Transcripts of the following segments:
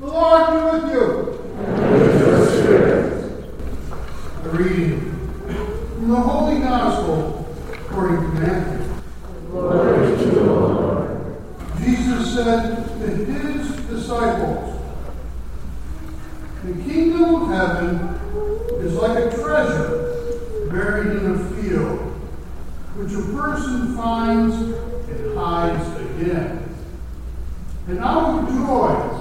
The Lord be with you. And With your spirit. The reading from the Holy Gospel according to Matthew. Glory to Lord. Jesus said to his disciples, The kingdom of heaven is like a treasure buried in a field, which a person finds and hides again. And out of joy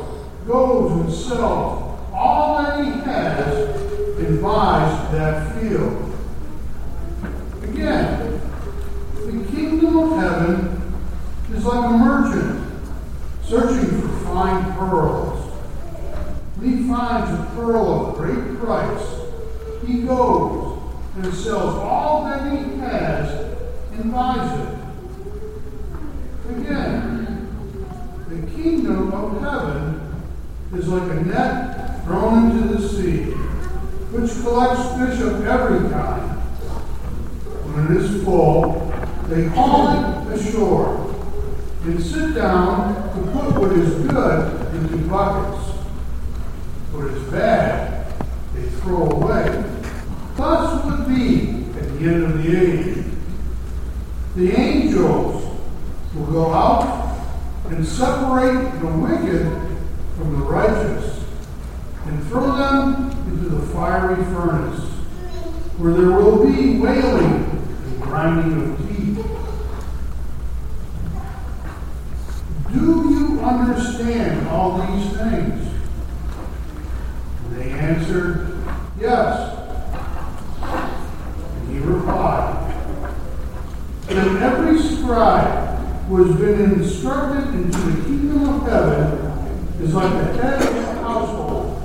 goes and sells all that he has and buys that field. Again, the kingdom of heaven is like a merchant searching for fine pearls. When he finds a pearl of great price, he goes and sells all that he has and buys it. Again, the kingdom of heaven is like a net thrown into the sea, which collects fish of every kind. When it is full, they haul it ashore and sit down to put what is good into buckets. What is bad, they throw away. Thus would be at the end of the age. The angels will go out and separate the wicked from the righteous and throw them into the fiery furnace, where there will be wailing and grinding of teeth. Do you understand all these things? And they answered, Yes. And he replied, And every scribe who has been instructed into the kingdom of heaven is like the head of a household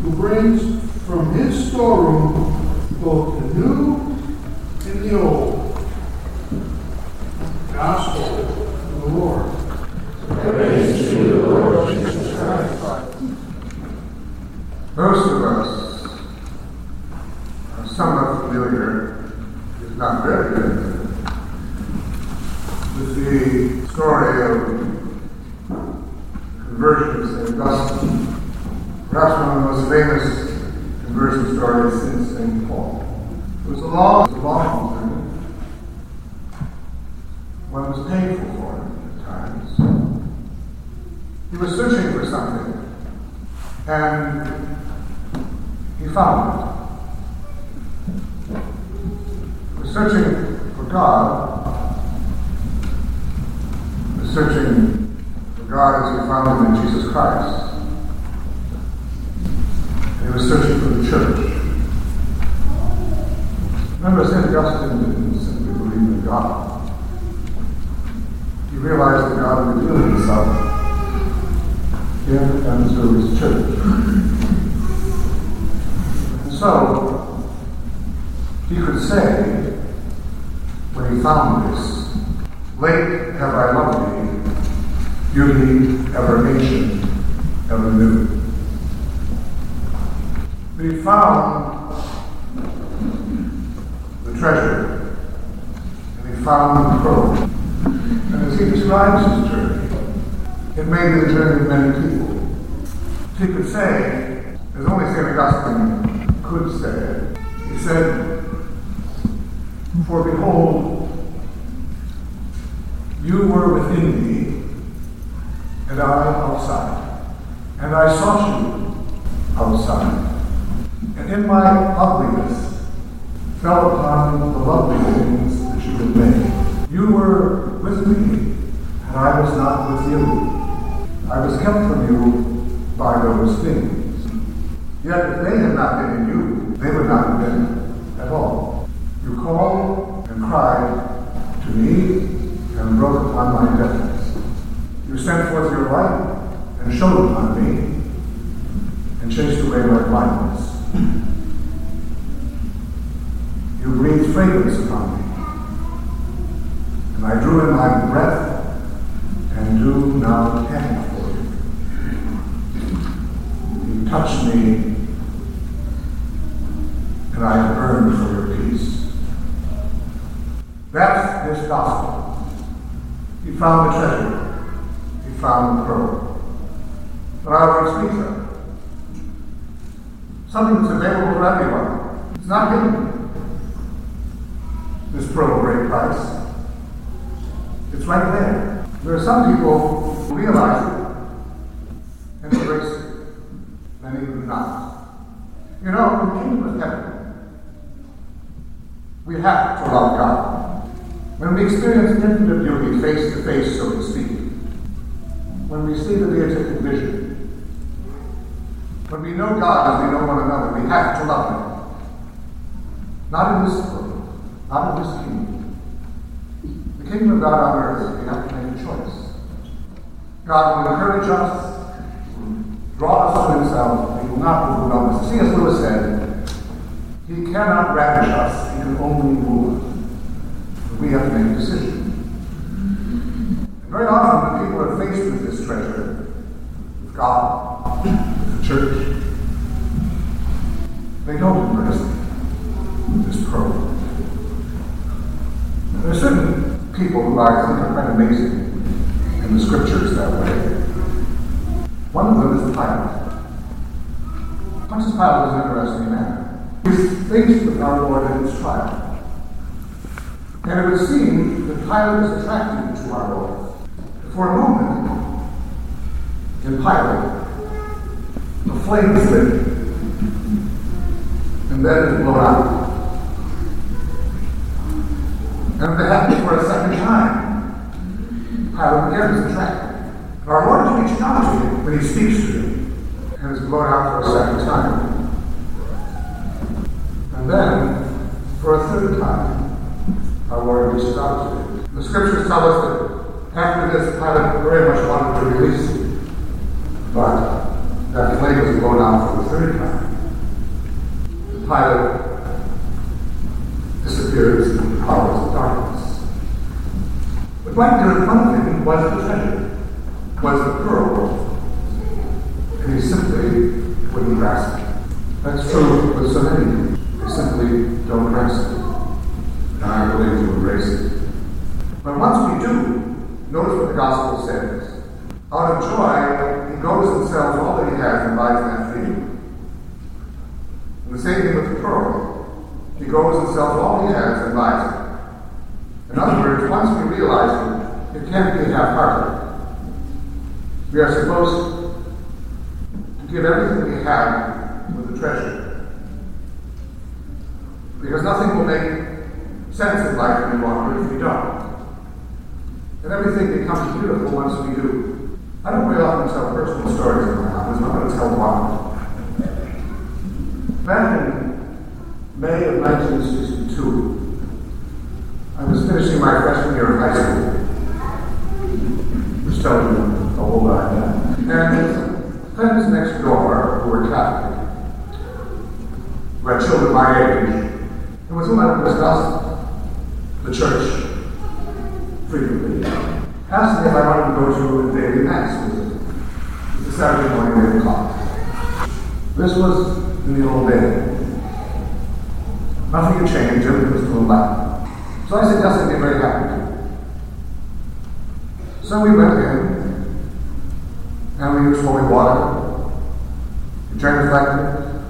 who brings from his storeroom both the new and the old. Gospel of the Lord. Praise to the Lord Jesus Christ. Most of us are somewhat familiar, if not very good, with the story of conversion of St. Augustine, perhaps one of the most famous conversion stories since St. Paul. It was a long, it was a long journey. One was painful for him at times. He was searching for something, and he found it. He was searching for God. He was searching God as he found him in Jesus Christ. And he was searching for the church. Remember, St. Augustine didn't simply believe in God. He realized that God revealed himself in and through his church. And so, he could say, when he found this, late have I loved thee, beauty ever ancient, ever new. But he found the treasure, and he found the pearl. And as he describes his journey, it may be the journey of many people. He could say, as only St. Augustine could say, he said, For behold, you were within me, and I outside. And I sought you outside. And in my ugliness fell upon the lovely things that you had made. You were with me, and I was not with you. I was kept from you by those things. Yet if they had not been in you, they would not have been at all. You called and cried to me and wrote upon my deafness. You sent forth your light and shone upon me and chased away my blindness. You breathed fragrance upon me, and I drew in my breath and do now pant for you. You touched me, and I have earned for your peace. That's his gospel. He found the treasure. Our Lord speaks of. Something that's available to everyone. It's not hidden. This of great price. It's right there. There are some people who realize it and embrace it. Many do not. You know, the kingdom of heaven, we have to love God. When we experience infinite beauty face to face, so to speak, when we see the beatific vision, when we know God as we know one another, we have to love Him. Not in this world, not in this kingdom. The kingdom of God on earth, we have to make a choice. God will encourage us, draw us to Himself, He will not overwhelm us. C.S. Lewis said, He cannot ravish us, He can only move us. We have to make a decision. And very often, when people are faced with this with God, with the church, they don't embrace this pearl. There are certain people who I think are quite amazing in the scriptures that way. One of them is Pilate. Pontius Pilate is an interesting man. He's faced with our Lord in his trial. And it would seem that Pilate is attracted to our Lord. For a moment, in Pilate, the flame is lit, and then it's blown out. And if it happens for a second time, Pilate again is attracted. And our Lord reaching out to him when he speaks to him, and is blown out for a second time. And then, for a third time, our Lord reaches out to him. The scriptures tell us that after this, Pilate very much wanted to release him. That flame was out for the third time. Pilate disappears in the powers of darkness. But right there in front was the treasure, was the pearl, and he simply wouldn't grasp it. That's true with so many. They simply don't grasp it. And I'm willing to embrace it. But once we do, notice what the gospel says. Out of joy, he goes and sells all that he has and buys that field. And the same thing with the pearl. He goes and sells all he has and buys it. In other words, once we realize it, it can't be half-hearted. We are supposed to give everything we have with the treasure. Because nothing will make sense in life any longer if we don't. And everything becomes beautiful once we do. I don't very often tell personal stories office, I'm going to tell one. Back in May of 1962, I was finishing my freshman year of high school, which tells you a whole lot. And friends next door who were Catholic, who had children my age, and with whom I would discuss the church frequently, me if I wanted to go to a daily mass with them. It was a Saturday morning, 8 o'clock. This was in the old day. Nothing had changed, everything was still back. So I I'd be very happy. So we went in, and we were flowing water. We genuflected.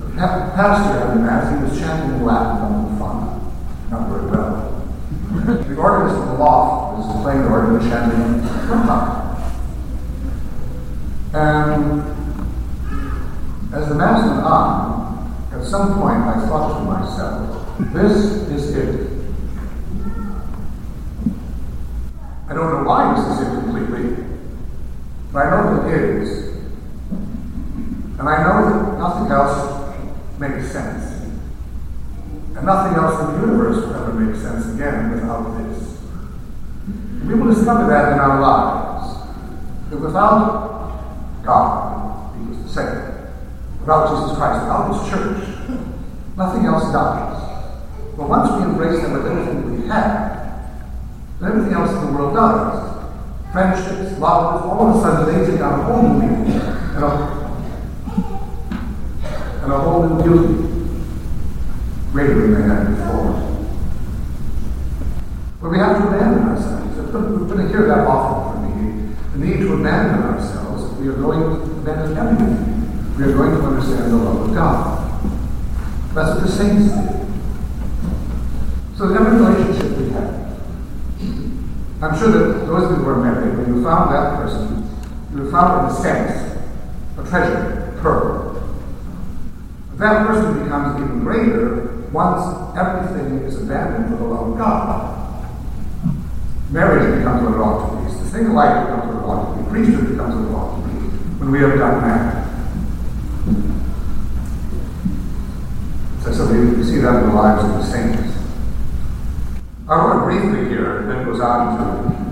The pa- pastor had the mass, he was chanting Latin on the front. Not very well. The organist in the loft was playing the organ chanting And as the mass went on, at some point I thought to myself, this is it. I don't know why this is it completely, but I know that it is. And I know that nothing else makes sense. And nothing else in the universe will ever make sense again without this. We will discover that in our lives. That without God, he was the without Jesus Christ, without His church. Nothing else does. But once we embrace Him with everything we have, then everything else in the world does. Friendships, love, all of a sudden they take on a whole new meaning and a whole new beauty, greater than they had before. But we have to abandon ourselves. We're going to hear that often from me. The need to abandon ourselves we are going to abandon everything. We are going to understand the love of God. That's what the saints did. So every relationship we have. I'm sure that those of you who are married, when you found that person, you found in a sense a treasure, a pearl. That person becomes even greater once everything is abandoned for the love of God. Marriage becomes what it ought to be. The single life becomes what it ought to be. Priesthood becomes what it ought to be when we have done that. So, so we, see that in the lives of the saints. I want to briefly here, and then goes on to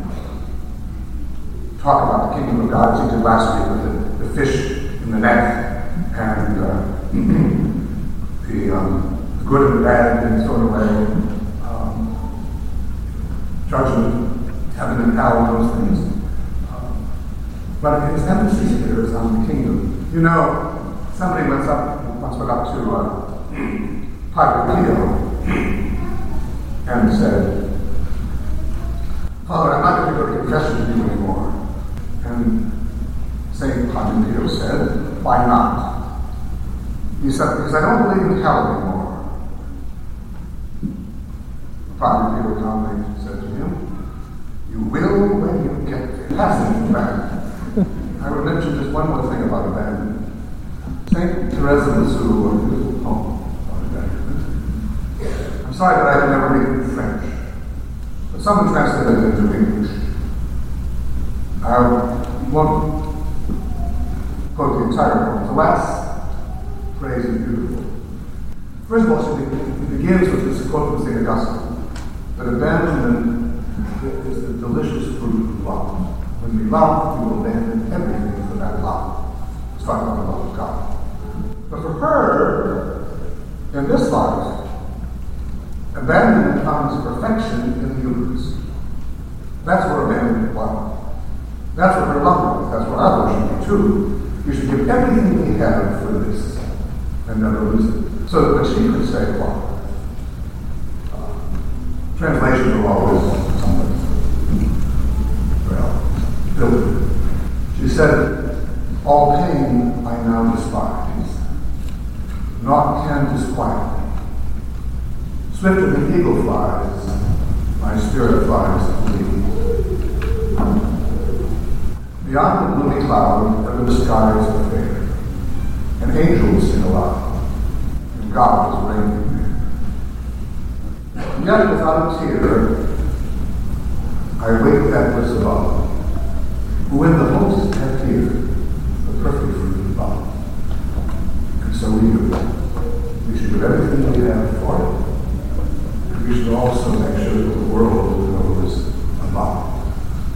talk about the kingdom of God as he did last week with the, the fish in the net and uh, the, um, the good and bad being thrown away, um, judgment, heaven and hell, those things. Um, but his emphasis here is on the kingdom. You know, somebody went up, once went up to uh, Padre Pio and said, Father, I'm not going to go to confession with you anymore. And St. Padre Pio said, Why not? He said, Because I don't believe in hell anymore. Padre Pio calmly said to him, You will when you get. Passing back. I would mention just one more thing about abandonment. St. Teresa of Lisieux wrote a beautiful poem about abandonment. I'm sorry that I can never read it in French, but someone translated it into English. I won't quote the entire poem. The last phrase is beautiful. First of all, it begins with this quote from St. Augustine that abandonment is the delicious fruit of love. When we love, we will abandon everything for that love. Talk about the love of God. But for her, in this life, abandonment comes perfection in the Eucharist. That's where abandonment lies. That's what her love was. That's what I worship too. You should give everything we have for this and never lose it. So that when she could say, well, translations are always somewhat, well. She said, all pain I now despise. Naught can disquiet me. Swifter than eagle flies, my spirit flies. Beyond the gloomy cloud, where the skies are fair, and angels sing aloud, and God is reigning yet, without a tear, I wait that bliss above, who in the most have here the perfect fruit of love. And so we do. We should do everything we have for it. We should also make sure that the world